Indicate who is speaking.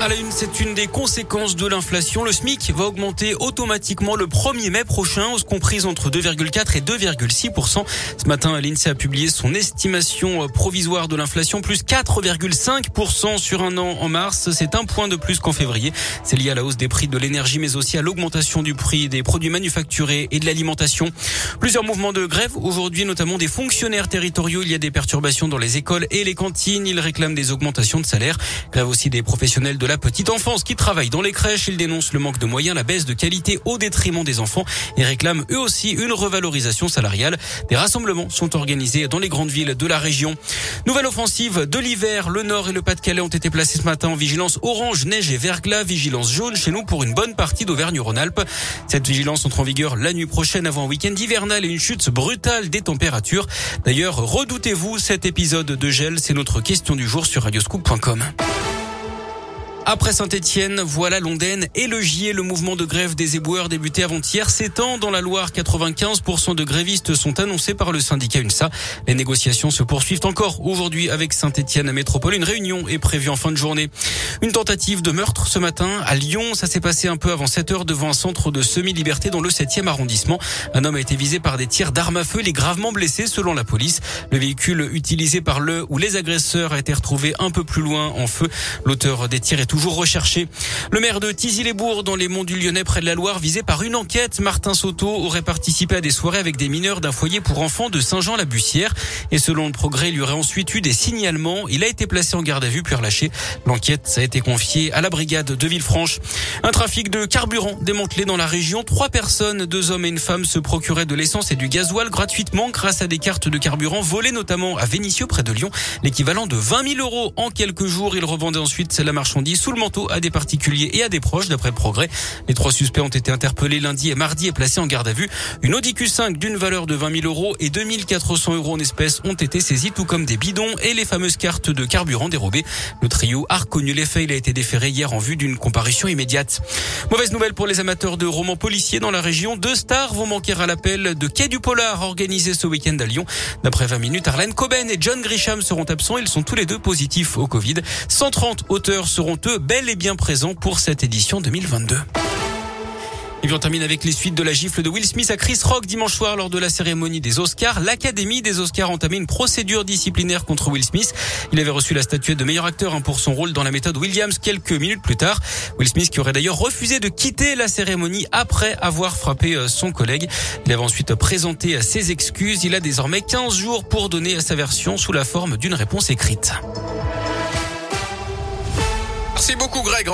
Speaker 1: À la une, c'est une des conséquences de l'inflation. Le SMIC va augmenter automatiquement le 1er mai prochain, hausse comprise entre 2,4 et 2,6 Ce matin, l'INSEE a publié son estimation provisoire de l'inflation, plus 4,5 sur un an en mars. C'est un point de plus qu'en février. C'est lié à la hausse des prix de l'énergie, mais aussi à l'augmentation du prix des produits manufacturés et de l'alimentation. Plusieurs mouvements de grève aujourd'hui, notamment des fonctionnaires territoriaux. Il y a des perturbations dans les écoles et les cantines. Ils réclament des augmentations de salaire. Grève aussi des professionnels de la petite enfance qui travaillent dans les crèches. Ils dénoncent le manque de moyens, la baisse de qualité au détriment des enfants et réclament eux aussi une revalorisation salariale. Des rassemblements sont organisés dans les grandes villes de la région. Nouvelle offensive de l'hiver. Le Nord et le Pas-de-Calais ont été placés ce matin en vigilance orange, neige et verglas. Vigilance jaune chez nous pour une bonne partie d'Auvergne-Rhône-Alpes. Cette vigilance entre en vigueur la nuit prochaine avant un week-end hivernal et une chute brutale des températures. D'ailleurs, redoutez-vous cet épisode de gel C'est notre question du jour sur radioscoop.com. Après Saint-Etienne, voilà Londaine et le Gier. Le mouvement de grève des éboueurs débuté avant-hier s'étend dans la Loire. 95% de grévistes sont annoncés par le syndicat UNSA. Les négociations se poursuivent encore aujourd'hui avec Saint-Etienne à Métropole. Une réunion est prévue en fin de journée. Une tentative de meurtre ce matin à Lyon. Ça s'est passé un peu avant 7 heures devant un centre de semi-liberté dans le 7e arrondissement. Un homme a été visé par des tirs d'armes à feu. Il est gravement blessé selon la police. Le véhicule utilisé par le ou les agresseurs a été retrouvé un peu plus loin en feu. L'auteur des tirs est toujours recherché. Le maire de Tizy-les-Bourgs dans les monts du Lyonnais près de la Loire visé par une enquête. Martin Soto aurait participé à des soirées avec des mineurs d'un foyer pour enfants de Saint-Jean-la-Bussière. Et selon le progrès, il y aurait ensuite eu des signalements. Il a été placé en garde à vue puis relâché. L'enquête a été confiée à la brigade de Villefranche. Un trafic de carburant démantelé dans la région. Trois personnes, deux hommes et une femme se procuraient de l'essence et du gasoil gratuitement grâce à des cartes de carburant volées notamment à Vénissieux près de Lyon. L'équivalent de 20 000 euros en quelques jours. Ils revendaient ensuite la marchandise sous le manteau à des particuliers et à des proches, d'après progrès. Les trois suspects ont été interpellés lundi et mardi et placés en garde à vue. Une Audi Q5 d'une valeur de 20 000 euros et 2400 euros en espèces ont été saisis, tout comme des bidons et les fameuses cartes de carburant dérobées. Le trio a reconnu les faits. Il a été déféré hier en vue d'une comparution immédiate. Mauvaise nouvelle pour les amateurs de romans policiers dans la région. Deux stars vont manquer à l'appel de Quai du Polar organisé ce week-end à Lyon. D'après 20 minutes, Arlène Coben et John Grisham seront absents. Ils sont tous les deux positifs au Covid. 130 auteurs seront eux bel et bien présent pour cette édition 2022. Et puis on termine avec les suites de la gifle de Will Smith à Chris Rock dimanche soir lors de la cérémonie des Oscars. L'Académie des Oscars a entamé une procédure disciplinaire contre Will Smith. Il avait reçu la statuette de meilleur acteur hein, pour son rôle dans la méthode Williams quelques minutes plus tard. Will Smith qui aurait d'ailleurs refusé de quitter la cérémonie après avoir frappé euh, son collègue. Il avait ensuite présenté ses excuses. Il a désormais 15 jours pour donner sa version sous la forme d'une réponse écrite.
Speaker 2: Merci beaucoup Greg.